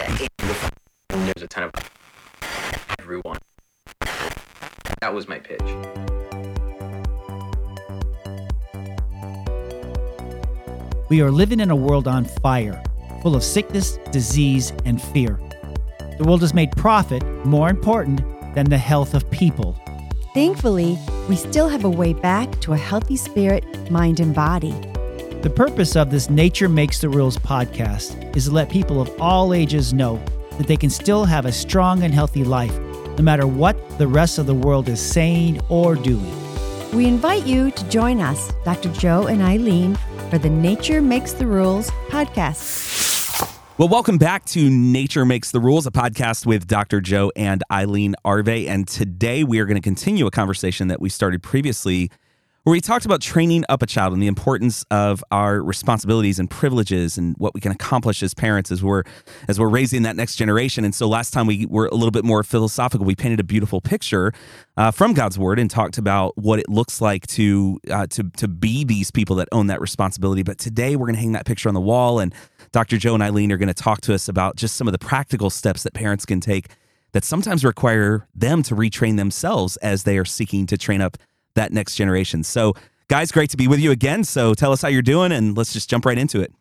it. There's a ton of everyone. That was my pitch. We are living in a world on fire, full of sickness, disease, and fear. The world has made profit more important than the health of people. Thankfully, we still have a way back to a healthy spirit, mind, and body. The purpose of this Nature Makes the Rules podcast is to let people of all ages know that they can still have a strong and healthy life, no matter what the rest of the world is saying or doing. We invite you to join us, Dr. Joe and Ilene, for the Nature Makes the Rules podcast. Well, welcome back to Nature Makes the Rules, a podcast with Dr. Joe and Ilene Arvay. And today we are going to continue a conversation that we started previously where we talked about training up a child and the importance of our responsibilities and privileges and what we can accomplish as parents as we're as we're raising that next generation. And so last time we were a little bit more philosophical. We painted a beautiful picture uh, from God's Word and talked about what it looks like to uh, to to be these people that own that responsibility. But today we're going to hang that picture on the wall, and Dr. Joe and Ilene are going to talk to us about just some of the practical steps that parents can take that sometimes require them to retrain themselves as they are seeking to train up that next generation. So, guys, great to be with you again. So, tell us how you're doing and let's just jump right into it.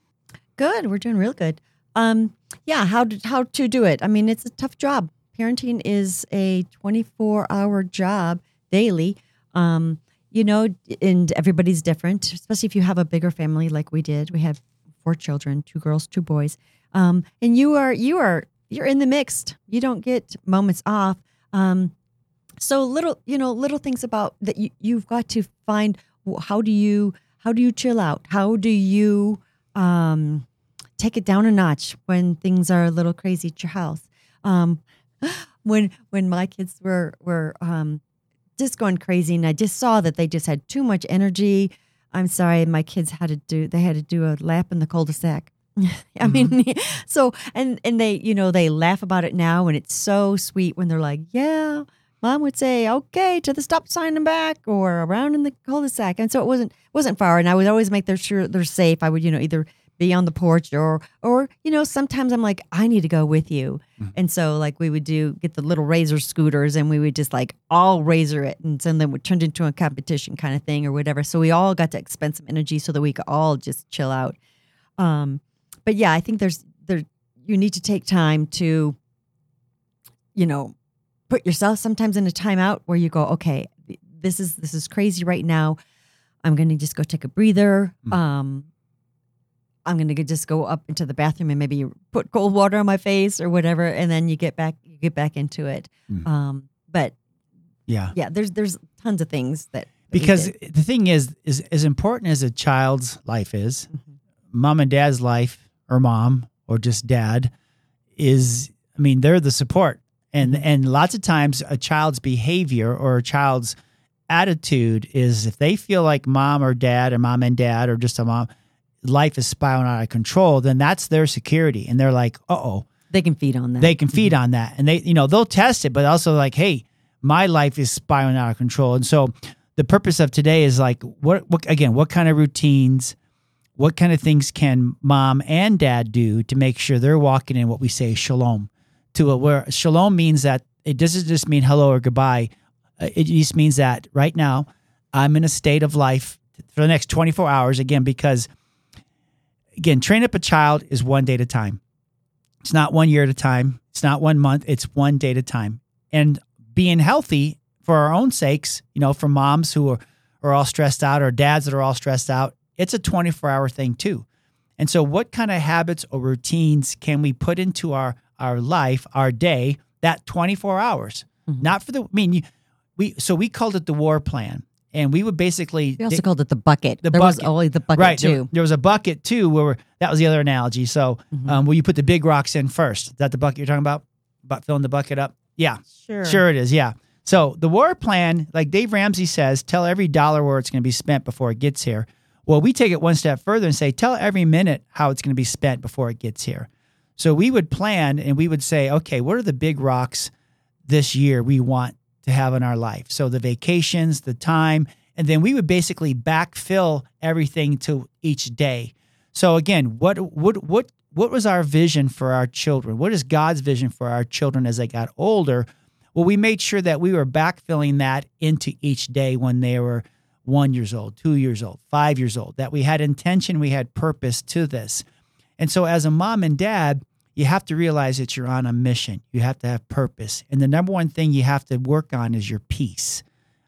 Good. We're doing real good. Um, yeah, how to, how to do it. I mean, it's a tough job. Parenting is a 24 hour job daily. Um, you know, and everybody's different, especially if you have a bigger family like we did. We have four children, two girls, two boys. Um, and you are, you are, you're in the mixed. You don't get moments off. Um, so little you know little things about that you, you've got to find how do you how do you chill out? How do you um, take it down a notch when things are a little crazy at your house? Um, when when my kids were were um, just going crazy and i just saw that they just had too much energy. I'm sorry my kids had to do they had to do a lap in the cul-de-sac. I mean, mm-hmm. so and and they, you know, they laugh about it now, and it's so sweet when they're like, "Yeah, mom would say, "Okay, to the stop sign and back," or around in the cul-de-sac. And so it wasn't wasn't far. And I would always make their sure they're safe. I would, you know, either be on the porch or or you know sometimes i'm like i need to go with you mm-hmm. and so like we would do get the little razor scooters and we would just like all razor it and then it would turn into a competition kind of thing or whatever so we all got to expend some energy so that we could all just chill out um but yeah i think there's there you need to take time to you know put yourself sometimes in a timeout where you go, okay, this is this is crazy right now. I'm going to just go take a breather. Mm. Um, I'm going to just go up into the bathroom and maybe put cold water on my face or whatever, and then you get back you get back into it. Mm. Um, but yeah, yeah, there's there's tons of things that, that because the thing is is as important as a child's life is, mm-hmm. mom and dad's life or mom or just dad is. I mean, they're the support and and lots of times a child's behavior or a child's attitude is if they feel like mom or dad or mom and dad or just a mom life is spiraling out of control then that's their security. And they're like uh-oh. They can feed on that. They can feed mm-hmm. on that. And they you know they'll test it but also like hey my life is spiraling out of control. And so the purpose of today is like what, what again what kind of routines what kind of things can mom and dad do to make sure they're walking in what we say shalom to it where shalom means that it doesn't just mean hello or goodbye. Uh, it just means that right now I'm in a state of life for the next 24 hours again because again train up a child is one day at a time. It's not one year at a time. It's not one month. It's one day at a time. And being healthy for our own sakes, you know, for moms who are, are all stressed out or dads that are all stressed out, it's a 24 hour thing too. And so, what kind of habits or routines can we put into our our life, our day, that 24 hours. Mm-hmm. Not for the, I mean, we, so we called it the war plan. And we would basically. We also called it the bucket. The there bucket. was only the bucket right, too. There, there, was a bucket too, where that was the other analogy. So, mm-hmm. um, where you put the big rocks in first. Is that the bucket you're talking about? About filling the bucket up? Yeah. Sure. Sure, it is. Yeah. So the war plan, like Dave Ramsey says, tell every dollar where it's going to be spent before it gets here. Well, we take it one step further and say, tell every minute how it's going to be spent before it gets here. So we would plan and we would say, okay, what are the big rocks this year we want to have in our life? So the vacations, the time, and then we would basically backfill everything to each day. So again, what what what what was our vision for our children? What is God's vision for our children as they got older? Well, we made sure that we were backfilling that into each day when they were one years old, two years old, five years old, that we had intention, we had purpose to this. And so, as a mom and dad, you have to realize that you're on a mission. You have to have purpose. And the number one thing you have to work on is your peace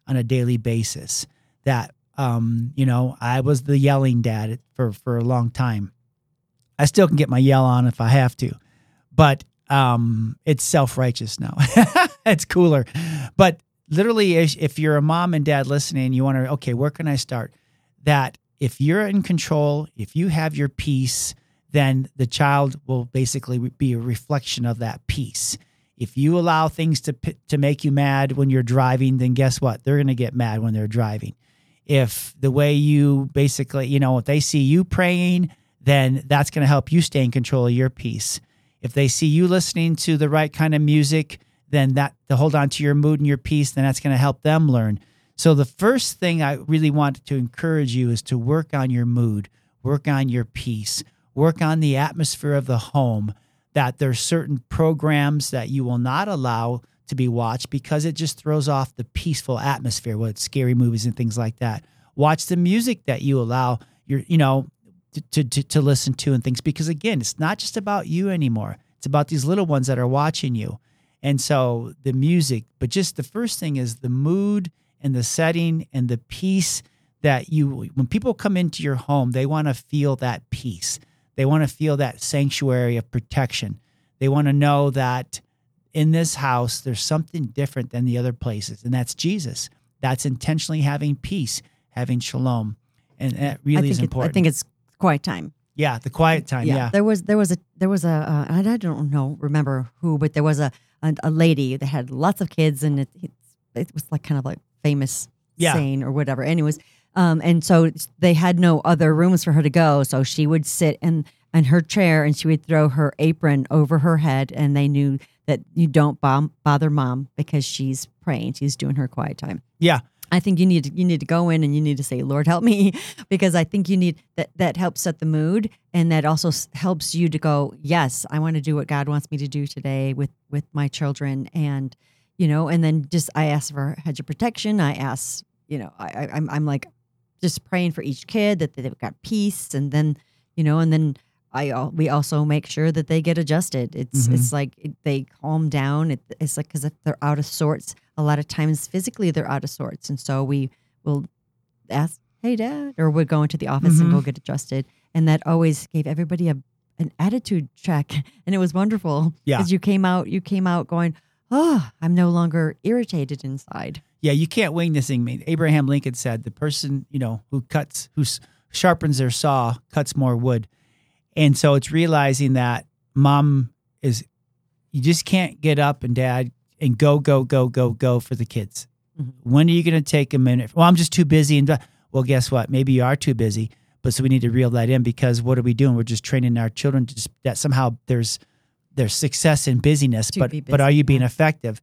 on a daily basis. That, um, you know, I was the yelling dad for, for a long time. I still can get my yell on if I have to, but um, it's self righteous now. it's cooler. But literally, if you're a mom and dad listening, you want to, okay, where can I start? That if you're in control, if you have your peace, then the child will basically be a reflection of that peace. If you allow things to to make you mad when you're driving, then guess what? They're going to get mad when they're driving. If the way you basically, you know, if they see you praying, then that's going to help you stay in control of your peace. If they see you listening to the right kind of music, then that to hold on to your mood and your peace, then that's going to help them learn. So the first thing I really want to encourage you is to work on your mood, work on your peace, work on the atmosphere of the home. That there's certain programs that you will not allow to be watched because it just throws off the peaceful atmosphere with scary movies and things like that. Watch the music that you allow your, you know, to, to, to listen to and things because again, it's not just about you anymore. It's about these little ones that are watching you. And so the music, but just the first thing is the mood and the setting and the peace that you when people come into your home, they want to feel that peace. They want to feel that sanctuary of protection. They want to know that in this house there's something different than the other places, and that's Jesus. That's intentionally having peace, having shalom. And that really is important. I think it's quiet time. Yeah, the quiet time. Yeah. yeah. There was there was a there was a uh, I don't know remember who, but there was a a, a lady that had lots of kids, and it, it, it was like kind of like famous yeah. saying or whatever. Anyways, um, and so they had no other rooms for her to go, so she would sit in in her chair and she would throw her apron over her head, and they knew that you don't bomb, bother mom because she's praying, she's doing her quiet time. Yeah. I think you need to, you need to go in and you need to say, "Lord, help me," because I think you need that. That helps set the mood, and that also helps you to go, "Yes, I want to do what God wants me to do today with with my children," and you know, and then just I ask for hedge of protection. I ask, you know, I, I I'm I'm like just praying for each kid that they've got peace, and then you know, and then I we also make sure that they get adjusted. It's mm-hmm. it's like they calm down. It, it's like because if they're out of sorts a lot of times physically they're out of sorts. And so we will ask, hey, dad, or we'll go into the office mm-hmm. and go get adjusted. And that always gave everybody a an attitude check. And it was wonderful. Yeah. Because you came out, you came out going, oh, I'm no longer irritated inside. Yeah, you can't wing this thing. Abraham Lincoln said the person, you know, who cuts, who sharpens their saw, cuts more wood. And so it's realizing that mom is, you just can't get up and dad and go, go, go, go, go for the kids. Mm-hmm. When are you going to take a minute? Well, I'm just too busy. And well, guess what? Maybe you are too busy, but so we need to reel that in because what are we doing? We're just training our children to just, that somehow there's there's success in busyness, but busy, but are you being yeah. effective?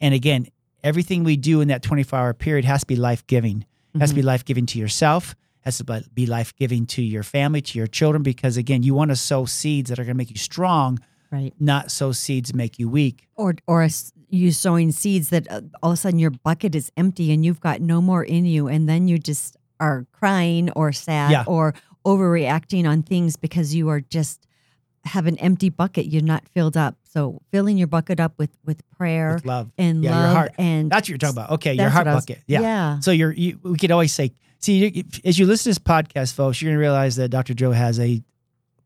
And again, everything we do in that 24 hour period has to be life giving. Mm-hmm. Has to be mm-hmm. life giving to yourself. Has to be life giving to your family, to your children, because again, you want to sow seeds that are going to make you strong, right? Not sow seeds make you weak, or or you sowing seeds that uh, all of a sudden your bucket is empty and you've got no more in you and then you just are crying or sad yeah. or overreacting on things because you are just have an empty bucket you're not filled up. So filling your bucket up with with prayer with love. and yeah, love your heart. and that's what you're talking about. Okay your heart was, bucket. Yeah. Yeah. So you're you, we could always say see as you listen to this podcast folks you're gonna realize that dr joe has a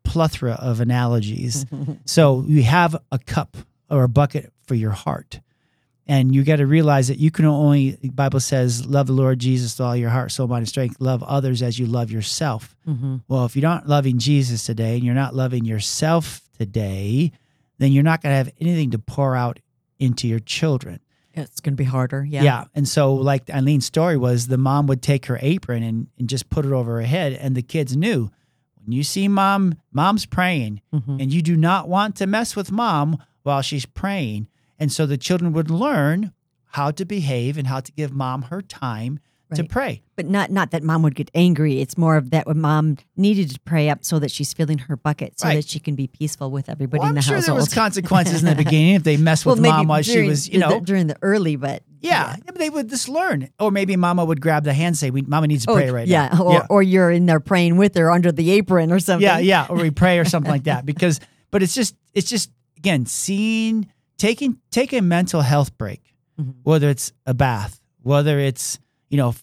plethora of analogies. So you have a cup or a bucket for your heart. And you got to realize that you can only, the Bible says, love the Lord Jesus with all your heart, soul, mind, and strength. Love others as you love yourself. Mm-hmm. Well, if you're not loving Jesus today and you're not loving yourself today, then you're not going to have anything to pour out into your children. It's going to be harder. Yeah. Yeah. And so, like Ilene's story was, the mom would take her apron and, and just put it over her head, and the kids knew when you see mom, mom's praying, mm-hmm. and you do not want to mess with mom while she's praying. And so the children would learn how to behave and how to give mom her time to pray. But not not that mom would get angry. It's more of that when mom needed to pray up so that she's filling her bucket so Right. that she can be peaceful with everybody Well, in the sure household. there was consequences in the beginning if they messed with well, maybe mom while she was, you the- know, during the early, but yeah, yeah, they would just learn. Or maybe mama would grab the hand and say, we, Mama needs to Oh, pray right yeah. now. Or, or you're in there praying with her under the apron or something. yeah, yeah, or we pray or something like that. Because, but it's just, it's just again seeing, taking, take a mental health break, Mhm. whether it's a bath, whether it's you know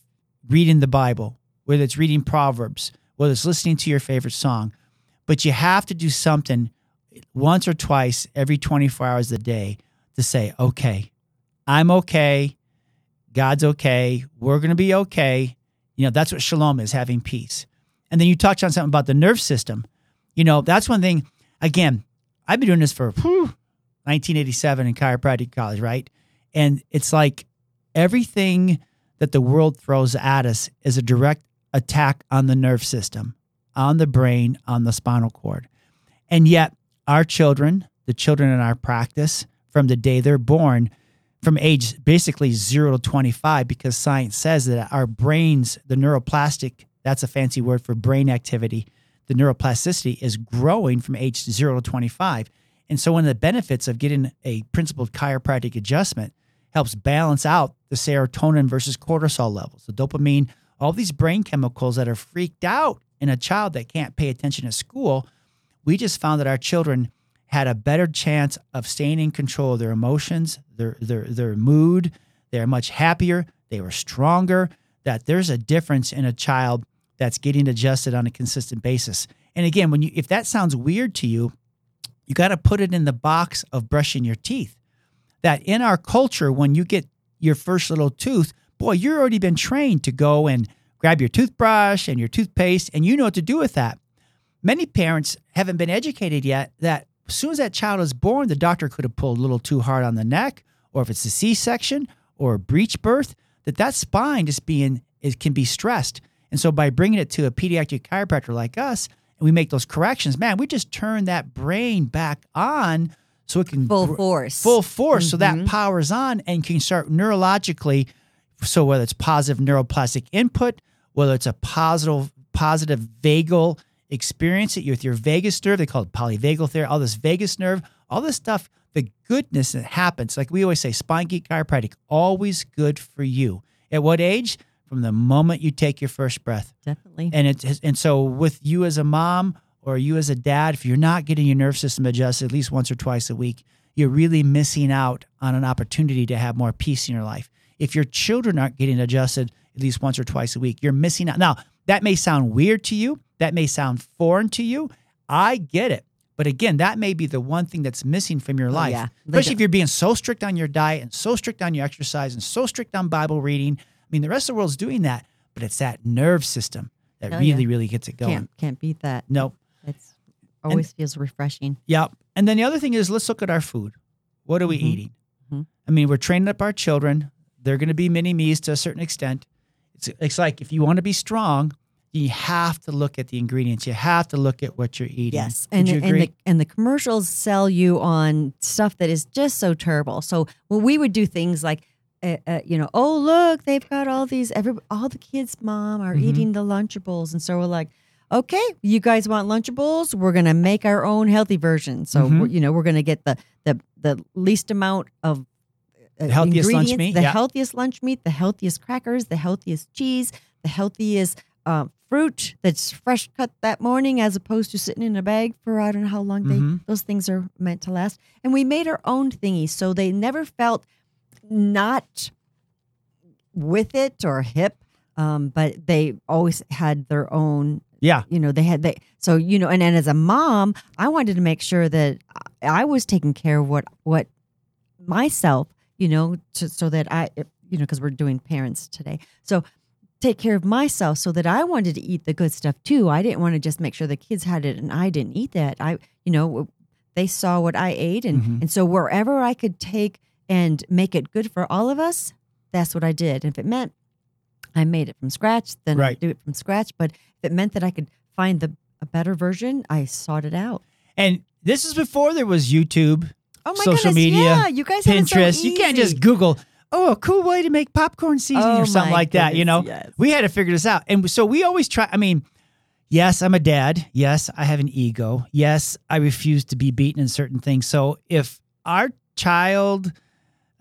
reading the Bible, whether it's reading Proverbs, whether it's listening to your favorite song, but you have to do something once or twice every 24 hours a day to say, okay, I'm okay. God's okay. We're going to be okay. You know, that's what shalom is, having peace. And then you touched on something about the nerve system. You know, that's one thing. Again, I've been doing this for whew, 1987 in chiropractic college, right? And it's like everything that the world throws at us is a direct attack on the nerve system, on the brain, on the spinal cord. And yet, our children, the children in our practice, from the day they're born, from age basically zero to 25, because science says that our brains, the neuroplastic, that's a fancy word for brain activity, the neuroplasticity is growing from age zero to 25. And so, one of the benefits of getting a principled chiropractic adjustment helps balance out the serotonin versus cortisol levels, the dopamine, all these brain chemicals that are freaked out in a child that can't pay attention at school. We just found that our children had a better chance of staying in control of their emotions, their their their mood. They're much happier. They were stronger. That there's a difference in a child that's getting adjusted on a consistent basis. And again, when you if that sounds weird to you, you got to put it in the box of brushing your teeth. That in our culture, when you get your first little tooth, boy, you're already been trained to go and grab your toothbrush and your toothpaste, and you know what to do with that. Many parents haven't been educated yet that as soon as that child is born, the doctor could have pulled a little too hard on the neck, or if it's a C-section or a breech birth, that that spine is being it can be stressed. And so by bringing it to a pediatric chiropractor like us, and we make those corrections, man, we just turn that brain back on so it can Full force. full force so that Mhm. powers on and can start neurologically so whether it's positive neuroplastic input whether it's a positive positive vagal experience it with your vagus nerve they call it polyvagal theory all this vagus nerve all this stuff the goodness that happens like we always say spine geek chiropractic always good for you at what age from the moment you take your first breath Definitely. and it and so with you as a mom or you as a dad, if you're not getting your nerve system adjusted at least once or twice a week, you're really missing out on an opportunity to have more peace in your life. If your children aren't getting adjusted at least once or twice a week, you're missing out. Now, that may sound weird to you, that may sound foreign to you. I get it. But again, that may be the one thing that's missing from your oh, life. yeah. Especially if you're being so strict on your diet and so strict on your exercise and so strict on Bible reading. I mean, the rest of the world's doing that, but it's that nerve system that Hell yeah. really, really gets it going. Can't can't beat that. No. It's always feels refreshing. Yep. And then the other thing is let's look at our food. What are we Mhm. eating? Mhm. I mean, we're training up our children. They're going to be mini me's to a certain extent. It's, it's like if you want to be strong, you have to look at the ingredients. You have to look at what you're eating. Yes, and and the and the commercials sell you on stuff that is just so terrible. So when we would do things like, uh, uh, you know, oh look, they've got all these. Every all the kids' mom are Mhm. eating the Lunchables, and so we're like, okay, you guys want Lunchables? We're gonna make our own healthy version. So Mhm. we're, you know, we're gonna get the the the least amount of. Uh, The healthiest lunch meat, the yeah. healthiest lunch meat, the healthiest crackers, the healthiest cheese, the healthiest uh, fruit that's fresh cut that morning, as opposed to sitting in a bag for I don't know how long they Mhm. those things are meant to last. And we made our own thingy, so they never felt not with it or hip, um, but they always had their own yeah. you know they had they so you know and then as a mom i wanted to make sure that i was taking care of what what myself you know to, so that i you know because we're doing parents today so take care of myself so that i wanted to eat the good stuff too i didn't want to just make sure the kids had it and i didn't eat that i you know they saw what i ate and Mhm. and so wherever i could take and make it good for all of us that's what i did and if it meant I made it from scratch, then I Right. do it from scratch. But if it meant that I could find the a better version, I sought it out. And this is before there was YouTube, Oh my Social goodness, media, yeah, you guys have so Pinterest. you can't just. Google oh, a cool way to make popcorn seasoning Oh, or something like that. You know, yes. we had to figure this out, and so we always try. I mean, yes, I'm a dad. Yes, I have an ego. Yes, I refuse to be beaten in certain things. So if our child,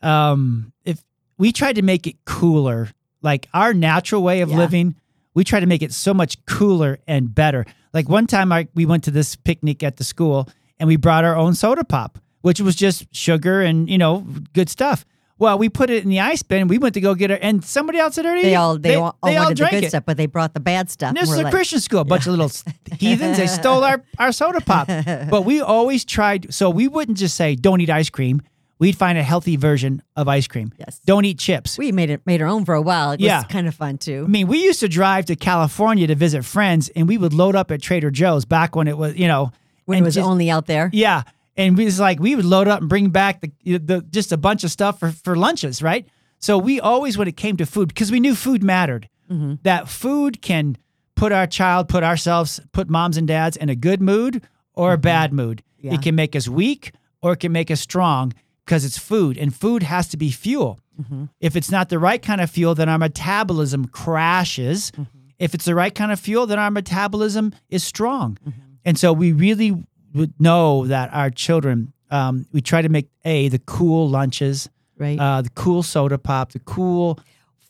um, if we tried to make it cooler, like our natural way of Yeah. living, we try to make it so much cooler and better. Like one time, I we went to this picnic at the school, and we brought our own soda pop, which was just sugar and you know good stuff. Well, we put it in the ice bin. We went to go get it, and somebody else had already. They all they, all, they all wanted the drank good it. stuff, but they brought the bad stuff. And this is we're a like, Christian school, a bunch of little heathens. They stole our, our soda pop. But we always tried, so we wouldn't just say, don't eat ice cream. We'd find a healthy version of ice cream. Yes. Don't eat chips. We made it made our own for a while. It was Yeah. kind of fun too. I mean, we used to drive to California to visit friends, and we would load up at Trader Joe's back when it was, you know, when it was just- only out there. yeah. And we was like, we would load up and bring back the, the just a bunch of stuff for, for lunches, right? So we always, when it came to food, because we knew food mattered, Mm-hmm. that food can put our child, put ourselves, put moms and dads in a good mood or a bad mood. Mm-hmm. Yeah. It can make us weak or it can make us strong because it's food, and food has to be fuel. Mm-hmm. If it's not the right kind of fuel, then our metabolism crashes. Mm-hmm. If it's the right kind of fuel, then our metabolism is strong. Mm-hmm. And so we really would know that our children, um, we try to make a the cool lunches, Right. uh, the cool soda pop, the cool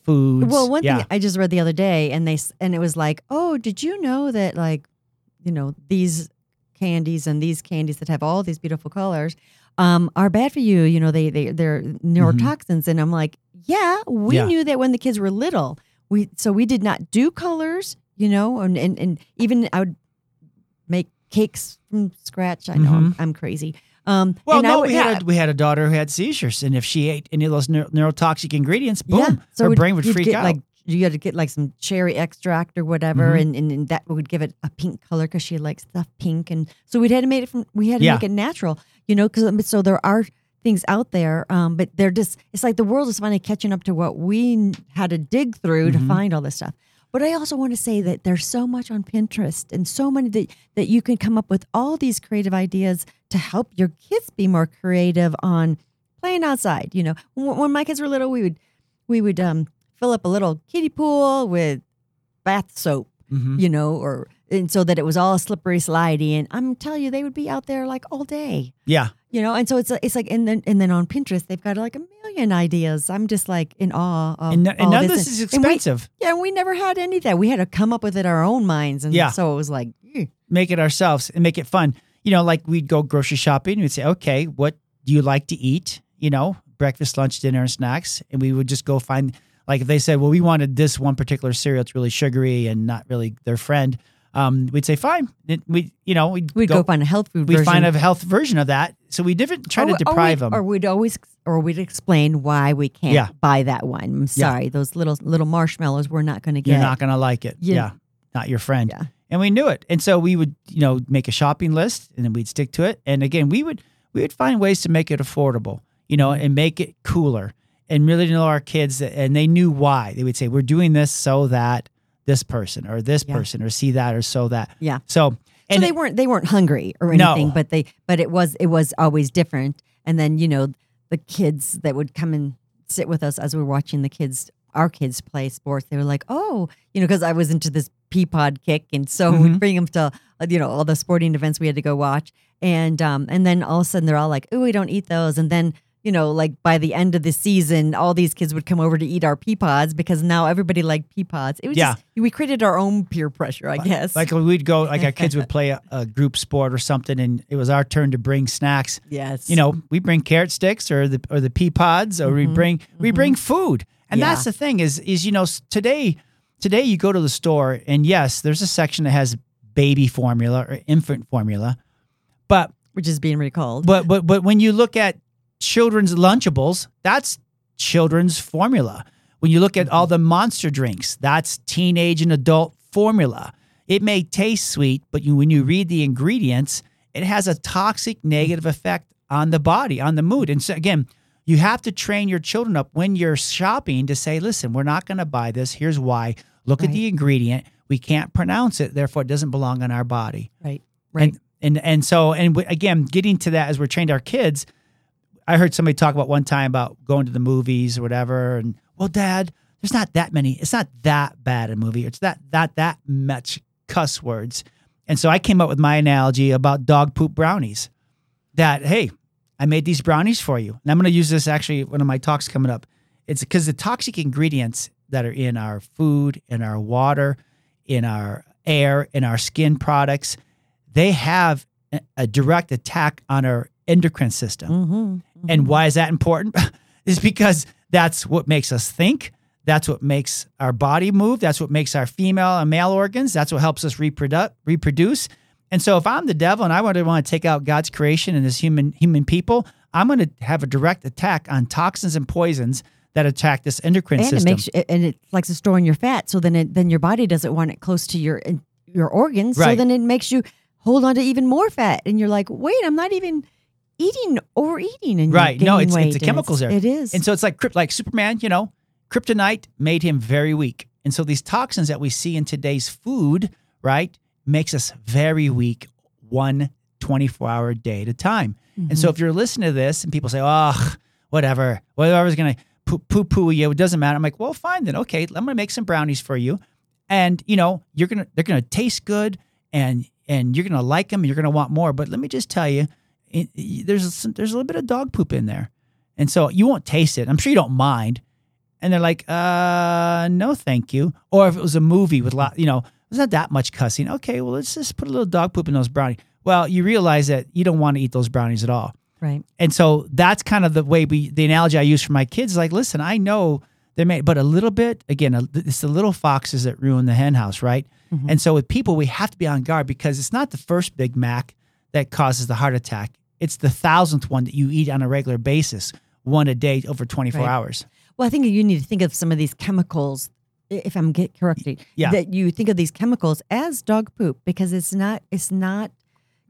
foods. Well, one yeah. thing I just read the other day, and they and it was like, oh, did you know that like, you know, these candies and these candies that have all these beautiful colors, um, are bad for you. You know, they they they're neurotoxins, and I'm like, yeah, we Mm-hmm. Yeah. knew that when the kids were little. We so we did not do colors. You know, and and, and even I would make cakes from scratch. I know I'm, I'm crazy. Um, Mm-hmm. Well, and I no, would- we yeah, had a, we had a daughter who had seizures, and if she ate any of those neurotoxic ingredients, boom, Yeah. So her brain would freak out. Like you had to get like some cherry extract or whatever, Mm-hmm. and, and, and that would give it a pink color because she likes stuff pink, and so we had to make it from we had to Yeah. make it natural, you know, because so there are things out there, um, but they're just it's like the world is finally catching up to what we had to dig through Mm-hmm. to find all this stuff. But I also want to say that there's so much on Pinterest and so many that, that you can come up with all these creative ideas to help your kids be more creative on playing outside. You know, when, when my kids were little, we would we would um, fill up a little kiddie pool with bath soap, Mhm. you know, or and so that it was all slippery, slidey. And I'm telling you, they would be out there like all day. Yeah, You know, and so it's it's like and then and then on Pinterest they've got like a million ideas. I'm just like in awe of and, n- and none of this. this is And we- expensive. yeah, and we never had any of that. We had to come up with it our own minds, and Yeah. so it was like, eh. make it ourselves and make it fun. You know, like we'd go grocery shopping and we'd say, okay, what do you like to eat? You know, breakfast, lunch, dinner, and snacks. And we would just go find, like, if they said, well, we wanted this one particular cereal, it's really sugary and not really their friend. Um, we'd say, fine. It- we, you know, we'd, we'd go, find a health food we'd version. find a health version of that. So we didn't try to Or- or deprive them. or we'd always, or we'd explain why we can't Yeah. buy that one. I'm Yeah. sorry, those little little marshmallows we're not going to get. You're not going to like it. You- yeah. Not your friend. Yeah. And we knew it. And so we would, you know, make a shopping list and then we'd stick to it. And again, we would we would find ways to make it affordable, you know, and make it cooler and really know our kids that, and they knew why. They would say, We're doing this so that this person or this Yeah. person or see that or so that. Yeah. So so and they it- weren't they weren't hungry or No. anything, but they but it was it was always different. And then you know the kids that would come and sit with us as we were watching the kids our kids play sports. They were like, oh, you know, because I was into this pea pod kick, and so Mm-hmm. we'd bring them to you know all the sporting events we had to go watch, and um and then all of a sudden they're all like, oh, we don't eat those, and then. You know, like by the end of the season, all these kids would come over to eat our pea pods because now everybody liked pea pods. It was Yeah. just, we created our own peer pressure, I guess. like we'd go, like our kids would play a, a group sport or something, and it was our turn to bring snacks. yes, you know, we bring carrot sticks or the or the pea pods or we bring we bring food. And Mm-hmm. Yeah. that's the thing is is you know today today you go to the store and yes, there's a section that has baby formula or infant formula. But which is being recalled. but but but when you look at children's lunchables, that's children's formula. When you look at all the monster drinks, that's teenage and adult formula. It may taste sweet, but you, when you read the ingredients, it has a toxic negative effect on the body, on the mood. And so again, you have to train your children up when you're shopping to say, listen, we're not going to buy this. Here's why. Look at the ingredient. We can't pronounce it, therefore it doesn't belong in our body. right, right. And and and so and again, getting to that as we're trained our kids, I heard somebody talk about one time about going to the movies or whatever, and well, Dad, there's not that many. It's not that bad a movie. It's that that that much cuss words. And so I came up with my analogy about dog poop brownies. That hey, I made these brownies for you, and I'm going to use this actually one of my talks coming up. It's because the toxic ingredients that are in our food, in our water, in our air, in our skin products, they have a- a direct attack on our endocrine system. Mm-hmm. And mm-hmm. why is that important? is because that's what makes us think. That's what makes our body move. That's what makes our female and male organs. That's what helps us reprodu- reproduce. And so if I'm the devil and I want to want to take out God's creation and this human human people, I'm going to have a direct attack on toxins and poisons that attack this endocrine and system. it makes you, and it likes to store in your fat. So then it, then your body doesn't want it close to your your organs. So then it makes you hold on to even more fat, and you're like, wait, I'm not even eating overeating, and Right. No, it's- it's the chemicals there. It is. And so it's like like Superman, you know, kryptonite made him very weak. And so these toxins that we see in today's food, right, makes us very weak one 24 hour day at a time. And so mm-hmm. if you're listening to this and people say, oh, whatever, whatever's going to poo poo you, it doesn't matter. I'm like, well, fine then. Okay, I'm going to make some brownies for you. And, you know, you're going to, they're going to taste good and, and you're going to like them and you're going to want more. But let me just tell you, it, there's, some, there's a little bit of dog poop in there. And so you won't taste it. I'm sure you don't mind. And they're like, uh, no, thank you. Or if it was a movie with a lot, you know, there's not that much cussing. Okay, well, let's just put a little dog poop in those brownies. Well, you realize that you don't want to eat those brownies at all. right. And so that's kind of the way we, the analogy I use for my kids is like, listen, I know they may, but a little bit, again, a- it's the little foxes that ruin the hen house, right? And so with people, we have to be on guard because it's not the first Big Mac that causes the heart attack. It's the thousandth one that you eat on a regular basis, one a day over 24 Right. hours. Well, I think you need to think of some of these chemicals. If I'm get corrected, Yeah. that you think of these chemicals as dog poop because it's not it's not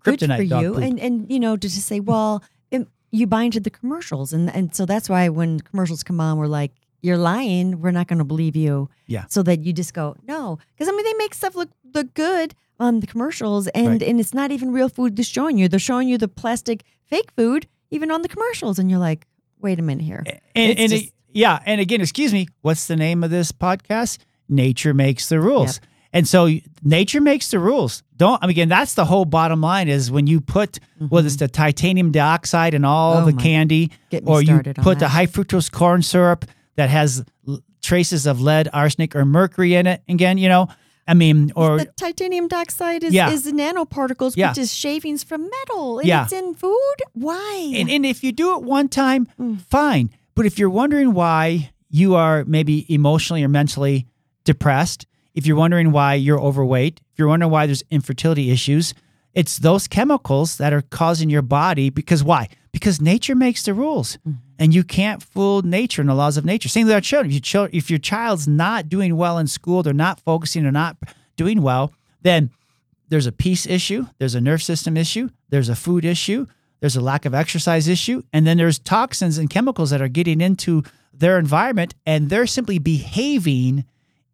good Kryptonite for you, poop. and and you know to just say, well, it, you buy into the commercials, and and so that's why when commercials come on, we're like, you're lying. We're not going to believe you. Yeah. So that you just go no, because I mean they make stuff look look good on the commercials, and Right. and it's not even real food they're showing you. They're showing you the plastic fake food even on the commercials, and you're like, wait a minute here. And, and just- it- yeah, and again, excuse me, what's the name of this podcast? Nature makes the rules. And so nature makes the rules. Don't I mean again, that's the whole bottom line is when you put whether it's the titanium dioxide and all Mm-hmm. Oh the candy Get me or you put the high fructose corn syrup that has l- traces of lead, arsenic or mercury in it. Again, you know, I mean or the titanium dioxide is, Yeah. is nanoparticles, Yeah. which is shavings from metal. And Yeah. it's in food. Why? And, and if you do it one time, Mm. fine. But if you're wondering why you are maybe emotionally or mentally depressed, if you're wondering why you're overweight, if you're wondering why there's infertility issues, it's those chemicals that are causing your body. Because why? Because nature makes the rules, Mm-hmm. and you can't fool nature and the laws of nature. Same with our children. If, you if your child's not doing well in school, they're not focusing, they're not doing well, then there's a peace issue, there's a nerve system issue, there's a food issue, there's a lack of exercise issue, and then there's toxins and chemicals that are getting into their environment and they're simply behaving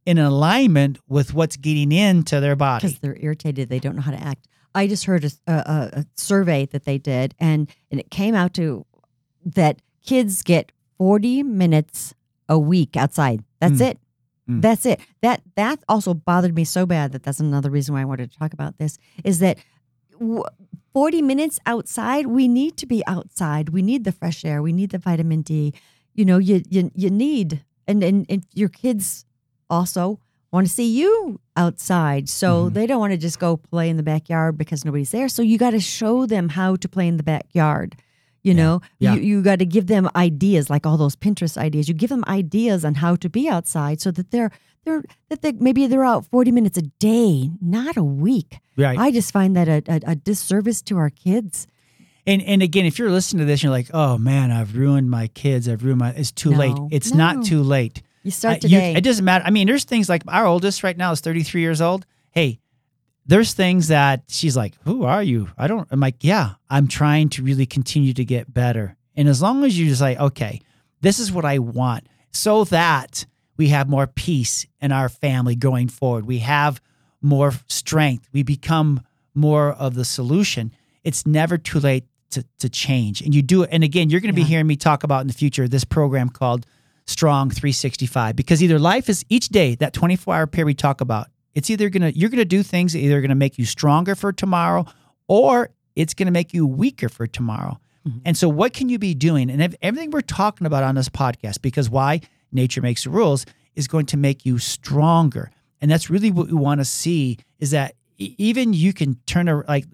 in alignment with what's getting into their body. because they're irritated, they don't know how to act. I just heard a, a, a- survey that they did, and and it came out to that kids get forty minutes a week outside. That's Mm. it. Mm. That's it. That that also bothered me so bad that that's another reason why I wanted to talk about this. Is that w- forty minutes outside? We need to be outside. We need the fresh air. We need the vitamin D. You know, you you you need, and and, and your kids also want to see you outside. So Mhm. they don't want to just go play in the backyard because nobody's there. So you got to show them how to play in the backyard. You know, Yeah. you, you got to give them ideas, like all those Pinterest ideas. You give them ideas on how to be outside so that they're they're that they maybe they're out 40 minutes a day, not a week. right. I just find that a, a, a disservice to our kids. And and again, if you're listening to this, you're like, oh man, I've ruined my kids. I've ruined my. It's too late. It's no. not too late. You start Uh, you- it doesn't matter. I mean, there's things like our oldest right now is 33 years old. Hey, there's things that she's like, who are you? I don't. I'm like, yeah, I'm trying to really continue to get better. And as long as you just like, okay, this is what I want, so that we have more peace in our family going forward. We have more strength. We become more of the solution. It's never too late to, to change. And you do it. And again, you're going to Yeah. be hearing me talk about in the future this program called Strong 365 because either life is each day, that 24 hour period we talk about, it's either going to, you're going to do things that either going to make you stronger for tomorrow or it's going to make you weaker for tomorrow. Mhm. And so, what can you be doing? And ev- everything we're talking about on this podcast, because why nature makes the rules, is going to make you stronger. And that's really what we want to see is that even you can turn a, like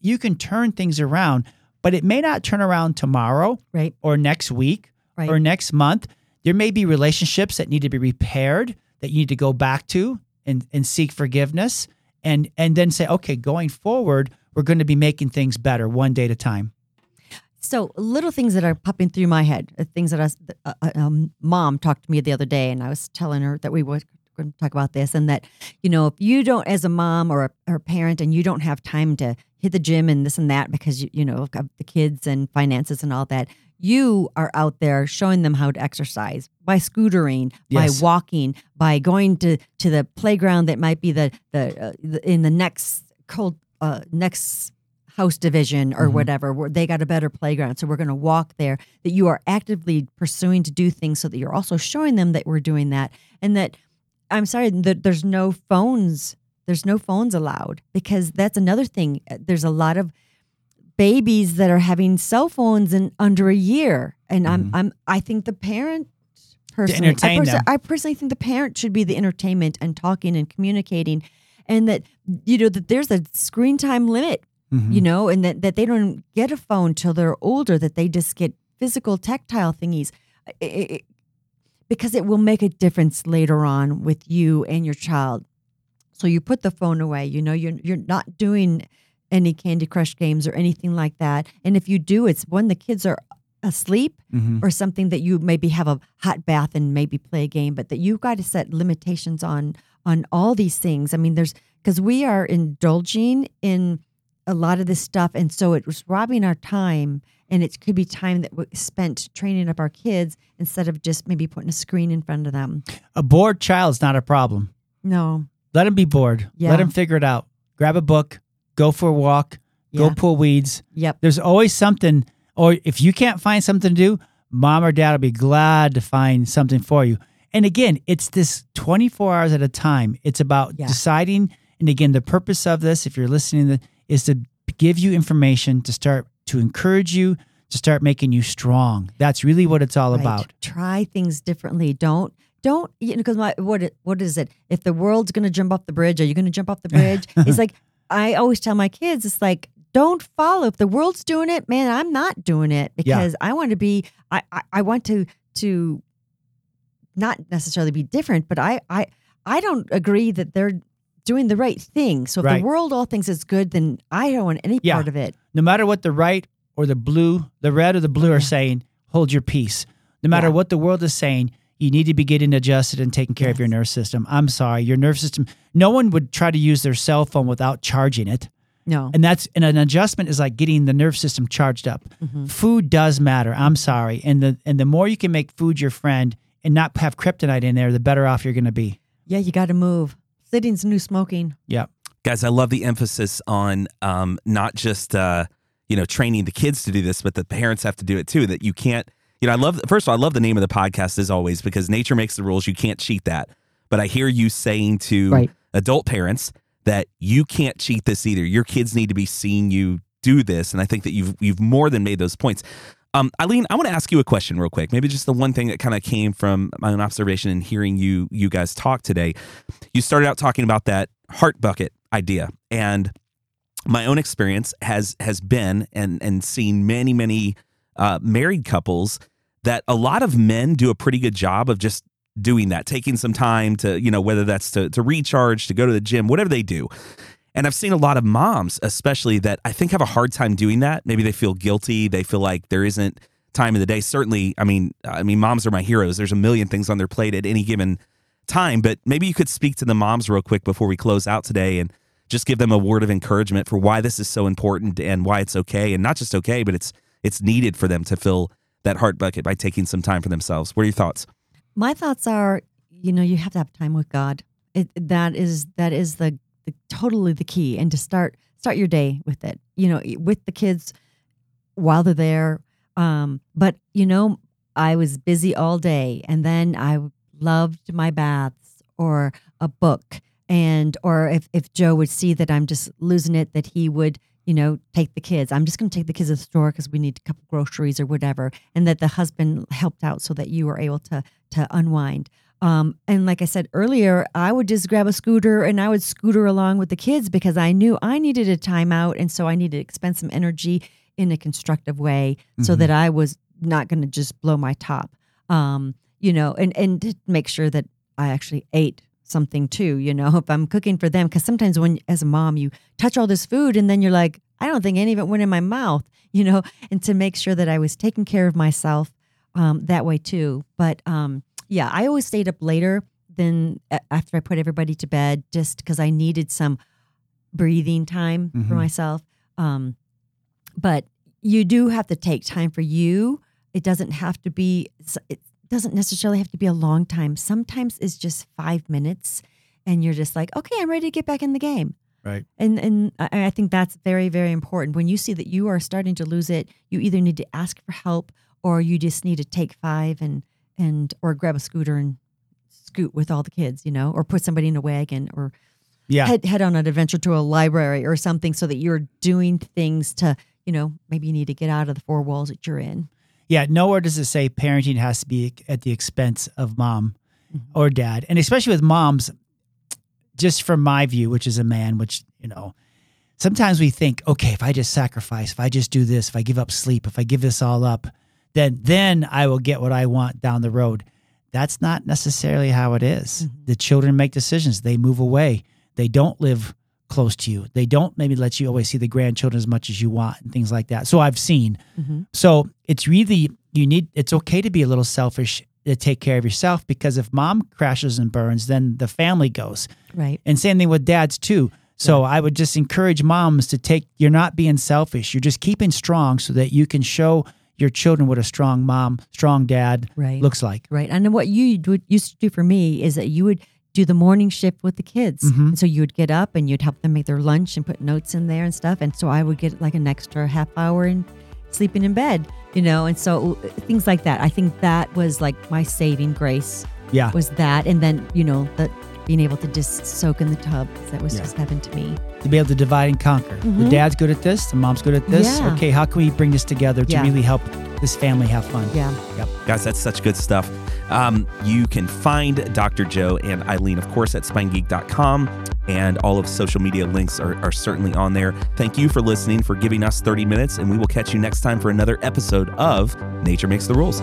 you can turn things around, but it may not turn around tomorrow Right. or next week Right. or next month. There may be relationships that need to be repaired that you need to go back to and, and seek forgiveness and and then say, okay, going forward, we're going to be making things better one day at a time. So little things that are popping through my head, uh, things that us, uh, uh, um, mom talked to me the other day, and I was telling her that we were going to talk about this, and that you know if you don't, as a mom or a, or a parent, and you don't have time to hit the gym and this and that because you you know the kids and finances and all that, you are out there showing them how to exercise by scootering, Yes. by walking, by going to to the playground that might be the the, uh, the in the next cold uh, next house division or Mhm. whatever where they got a better playground so we're going to walk there that you are actively pursuing to do things so that you're also showing them that we're doing that and that i'm sorry that there's no phones there's no phones allowed because that's another thing there's a lot of babies that are having cell phones in under a year and Mhm. i'm i'm i think the parent personally I, them. I personally think the parent should be the entertainment and talking and communicating and that you know that there's a screen time limit Mhm. you know, and that, that they don't get a phone till they're older, that they just get physical tactile thingies. I- I- I- because it will make a difference later on with you and your child. So you put the phone away, you know, you're you're not doing any Candy Crush games or anything like that. And if you do, it's when the kids are asleep Mhm. or something that you maybe have a hot bath and maybe play a game, but that you've got to set limitations on on all these things. I mean, there's because we are indulging in a lot of this stuff, and so it was robbing our time, and it could be time that was spent training up our kids instead of just maybe putting a screen in front of them. A bored child is not a problem. No, Let them be bored. Yeah. Let them figure it out. Grab a book, go for a walk, go pull weeds. yep, There's always something, or if you can't find something to do, mom or dad will be glad to find something for you. And again, it's this 24 hours at a time. It's about Yeah. deciding. And again, the purpose of this, if you're listening, to- is to give you information to start to encourage you to start making you strong. That's really what it's all Right. about. Try things differently. Don't don't you know because my what what is it? If the world's gonna jump off the bridge, are you gonna jump off the bridge? it's like I always tell my kids, it's like don't follow. If the world's doing it, man, I'm not doing it because I want to be. I, I I want to to not necessarily be different, but I I I don't agree that they're doing the right thing. So if Right. the world all thinks it's good, then I don't want any Yeah. part of it. No matter what the right or the blue, the red or the blue Yeah. are saying, hold your peace. No matter Yeah. what the world is saying, you need to be getting adjusted and taking care of your Yes. nerve system. I'm sorry, your nerve system. No one would try to use their cell phone without charging it. No. And that's and an adjustment is like getting the nerve system charged up. Mhm. Food does matter. I'm sorry. And the and the more you can make food your friend and not have kryptonite in there, the better off you're gonna be. Yeah, you got to move. Sitting's new smoking. Yeah. guys i love the emphasis on um, not just uh, you know training the kids to do this but the parents have to do it too that you can't you know i love first of all i love the name of the podcast as always because nature makes the rules you can't cheat that but i hear you saying to Right. adult parents that you can't cheat this either your kids need to be seeing you do this and i think that you've you've more than made those points um, Ilene, I want to ask you a question real quick. Maybe just the one thing that kind of came from my own observation and hearing you you guys talk today. You started out talking about that heart bucket idea, and my own experience has has been and and seen many many uh, married couples that a lot of men do a pretty good job of just doing that, taking some time to you know whether that's to to recharge, to go to the gym, whatever they do. And I've seen a lot of moms, especially that I think have a hard time doing that. Maybe they feel guilty. They feel like there isn't time of the day. Certainly, I mean, I mean, moms are my heroes. There's a million things on their plate at any given time. But maybe you could speak to the moms real quick before we close out today and just give them a word of encouragement for why this is so important and why it's okay, and not just okay, but it's it's needed for them to fill that heart bucket by taking some time for themselves. What are your thoughts? My thoughts are, you know, you have to have time with God. It, that is that is the, the totally the key, and to start start your day with it. You know, with the kids, while they're there. Um, but you know, I was busy all day, and then I loved my baths or a book, and or if if Joe would see that I'm just losing it, that he would you know take the kids. I'm just going to take the kids to the store because we need a couple groceries or whatever, and that the husband helped out so that you were able to to unwind. Um, and like I said earlier, I would just grab a scooter and I would scooter along with the kids because I knew I needed a timeout. And so I needed to expend some energy in a constructive way so Mhm. that I was not going to just blow my top. Um, you know, and, and to make sure that I actually ate something too, you know, if I'm cooking for them. Cause sometimes when, as a mom, you touch all this food and then you're like, I don't think any of it went in my mouth, you know, and to make sure that I was taking care of myself um, that way too. But, um, yeah, I always stayed up later than after I put everybody to bed, just because I needed some breathing time for Mhm. myself. Um, but you do have to take time for you. It doesn't have to be. It doesn't necessarily have to be a long time. Sometimes it's just five minutes, and you're just like, okay, I'm ready to get back in the game. Right. And and I, I think that's very very important. When you see that you are starting to lose it, you either need to ask for help or you just need to take five and and or grab a scooter and scoot with all the kids, you know, or put somebody in a wagon or Yeah. head head on an adventure to a library or something so that you're doing things to, you know, maybe you need to get out of the four walls that you're in. Yeah, nowhere does it say parenting has to be at the expense of mom mm-hmm. or dad. And especially with moms, just from my view, which is a man, which, you know, sometimes we think, okay, if I just sacrifice, if I just do this, if I give up sleep, if I give this all up, then then I will get what I want down the road. That's not necessarily how it is. The children make decisions. They move away. They don't live close to you. They don't maybe let you always see the grandchildren as much as you want and things like that. So I've seen. Mhm. So it's really you need it's okay to be a little selfish to take care of yourself because if mom crashes and burns, then the family goes. Right. And same thing with dads too. So I would just encourage moms to take you're not being selfish. You're just keeping strong so that you can show your children what a strong mom, strong dad Right. looks like. Right. And what you would used to do for me is that you would do the morning shift with the kids. Mhm. So you would get up and you'd help them make their lunch and put notes in there and stuff. And so I would get like an extra half hour in sleeping in bed, you know, and so uh, things like that. I think that was like my saving grace Yeah. was that. And then, you know, that being able to just soak in the tub that was Yeah. just heaven to me. To be able to divide and conquer. The Mhm. dad's good at this, the mom's good at this. Yeah. Okay, how can we bring this together to Yeah. really help this family have fun? Yeah. Yep. Guys, that's such good stuff. Um, you can find Dr. Joe and Ilene, of course, at spinegeek.com, and all of social media links are, are certainly on there. Thank you for listening, for giving us 30 minutes, and we will catch you next time for another episode of Nature Makes the Rules.